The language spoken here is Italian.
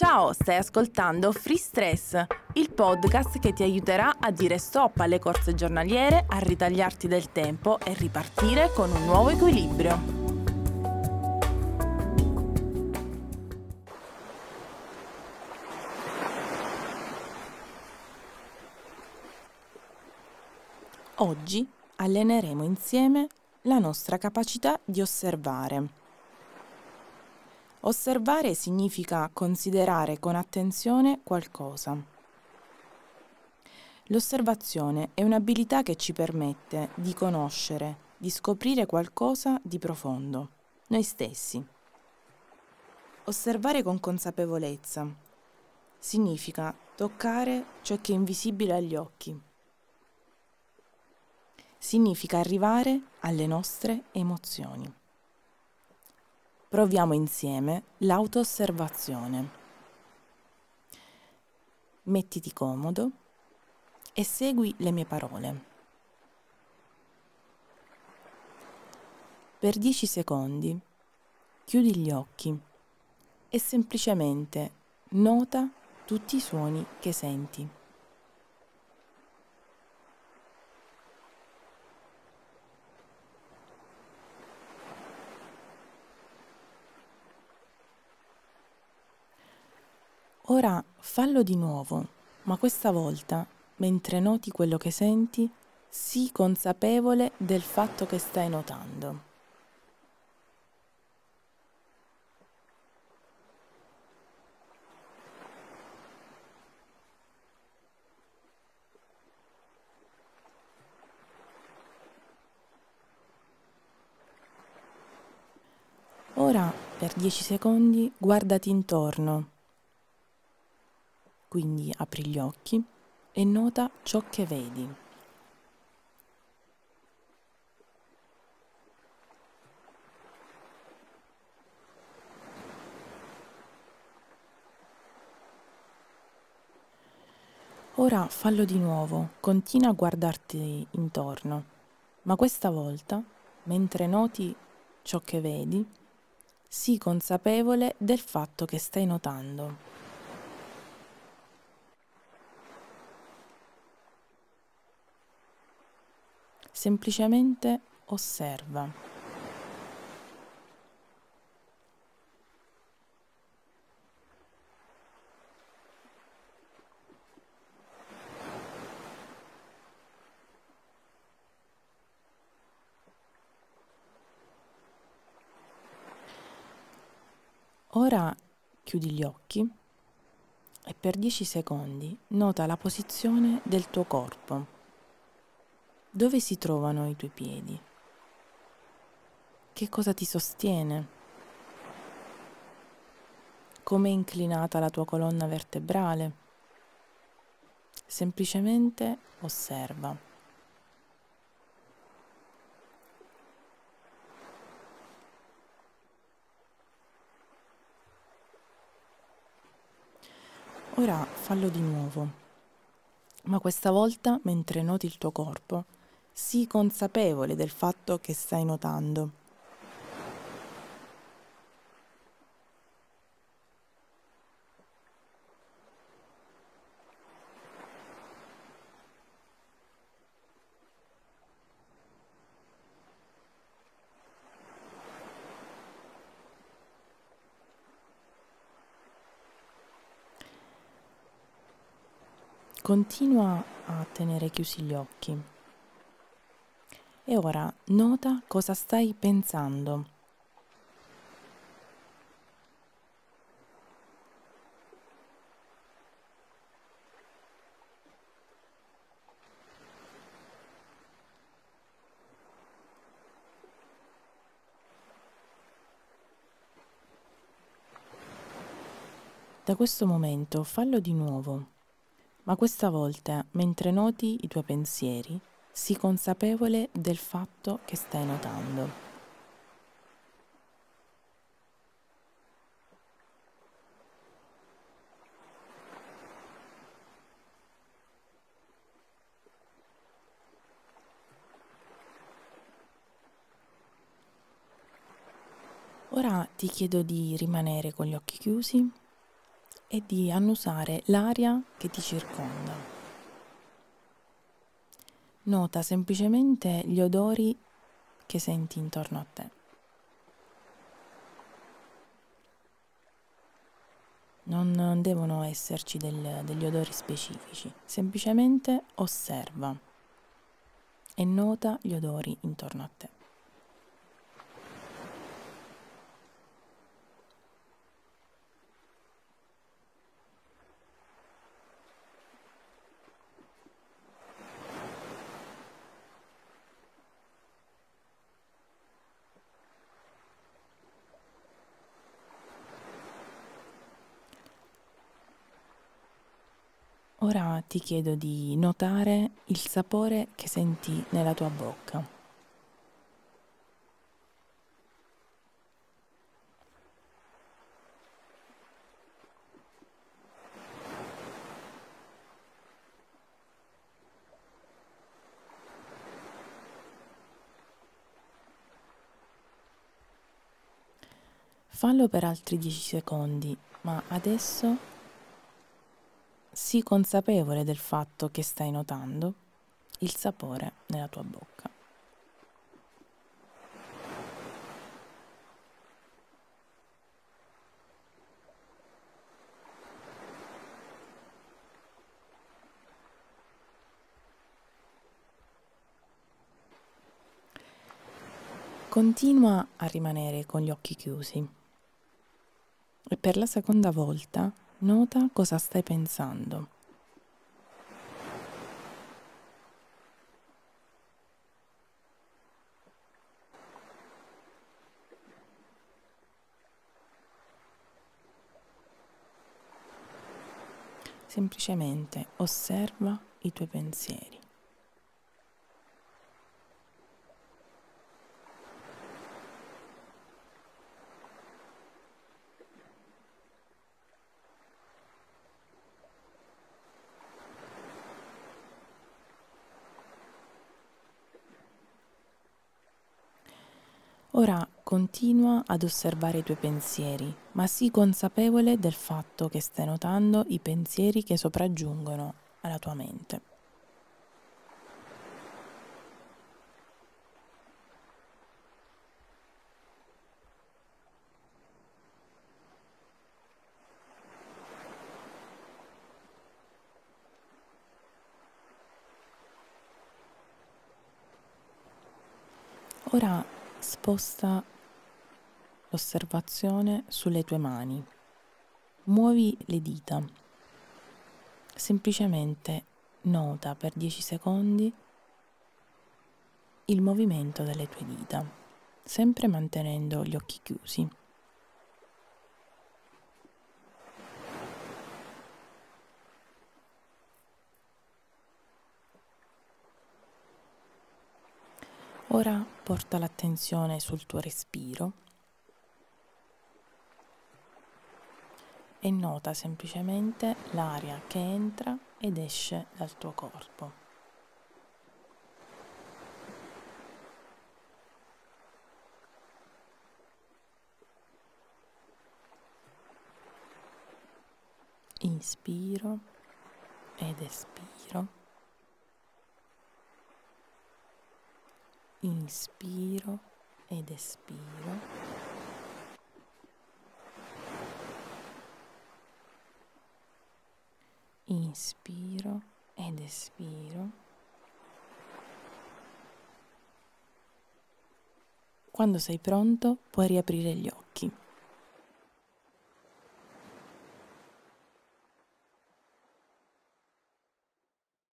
Ciao, stai ascoltando Free Stress, il podcast che ti aiuterà a dire stop alle corse giornaliere, a ritagliarti del tempo e ripartire con un nuovo equilibrio. Oggi alleneremo insieme la nostra capacità di osservare. Osservare significa considerare con attenzione qualcosa. L'osservazione è un'abilità che ci permette di conoscere, di scoprire qualcosa di profondo, noi stessi. Osservare con consapevolezza significa toccare ciò che è invisibile agli occhi significa arrivare alle nostre emozioni. Proviamo insieme l'auto-osservazione. Mettiti comodo e segui le mie parole. Per 10 secondi chiudi gli occhi e semplicemente nota tutti i suoni che senti. Ora fallo di nuovo, ma questa volta, mentre noti quello che senti, sii consapevole del fatto che stai notando. Ora, per 10 secondi, guardati intorno quindi apri gli occhi e nota ciò che vedi. Ora fallo di nuovo, continua a guardarti intorno, ma questa volta, mentre noti ciò che vedi, sii consapevole del fatto che stai notando. Semplicemente osserva. Ora chiudi gli occhi e per 10 secondi nota la posizione del tuo corpo. Dove si trovano i tuoi piedi? Che cosa ti sostiene? Come è inclinata la tua colonna vertebrale? Semplicemente osserva. Ora fallo di nuovo, ma questa volta mentre noti il tuo corpo sii consapevole del fatto che stai notando. Continua a tenere chiusi gli occhi. E ora nota cosa stai pensando. Da questo momento fallo di nuovo, ma questa volta mentre noti i tuoi pensieri, Sii consapevole del fatto che stai notando. Ora ti chiedo di rimanere con gli occhi chiusi e di annusare l'aria che ti circonda. Nota semplicemente gli odori che senti intorno a te. Non devono esserci del, degli odori specifici, semplicemente osserva e nota gli odori intorno a te. Ora ti chiedo di notare il sapore che senti nella tua bocca. Fallo per altri 10 secondi, ma adesso Sii consapevole del fatto che stai notando il sapore nella tua bocca. Continua a rimanere con gli occhi chiusi e per la seconda volta Nota cosa stai pensando. Semplicemente osserva i tuoi pensieri. Ora continua ad osservare i tuoi pensieri, ma sii consapevole del fatto che stai notando i pensieri che sopraggiungono alla tua mente. Ora Sposta l'osservazione sulle tue mani. Muovi le dita. Semplicemente nota per 10 secondi il movimento delle tue dita, sempre mantenendo gli occhi chiusi. Ora porta l'attenzione sul tuo respiro e nota semplicemente l'aria che entra ed esce dal tuo corpo. Inspiro ed espiro. Inspiro ed espiro. Inspiro ed espiro. Quando sei pronto puoi riaprire gli occhi.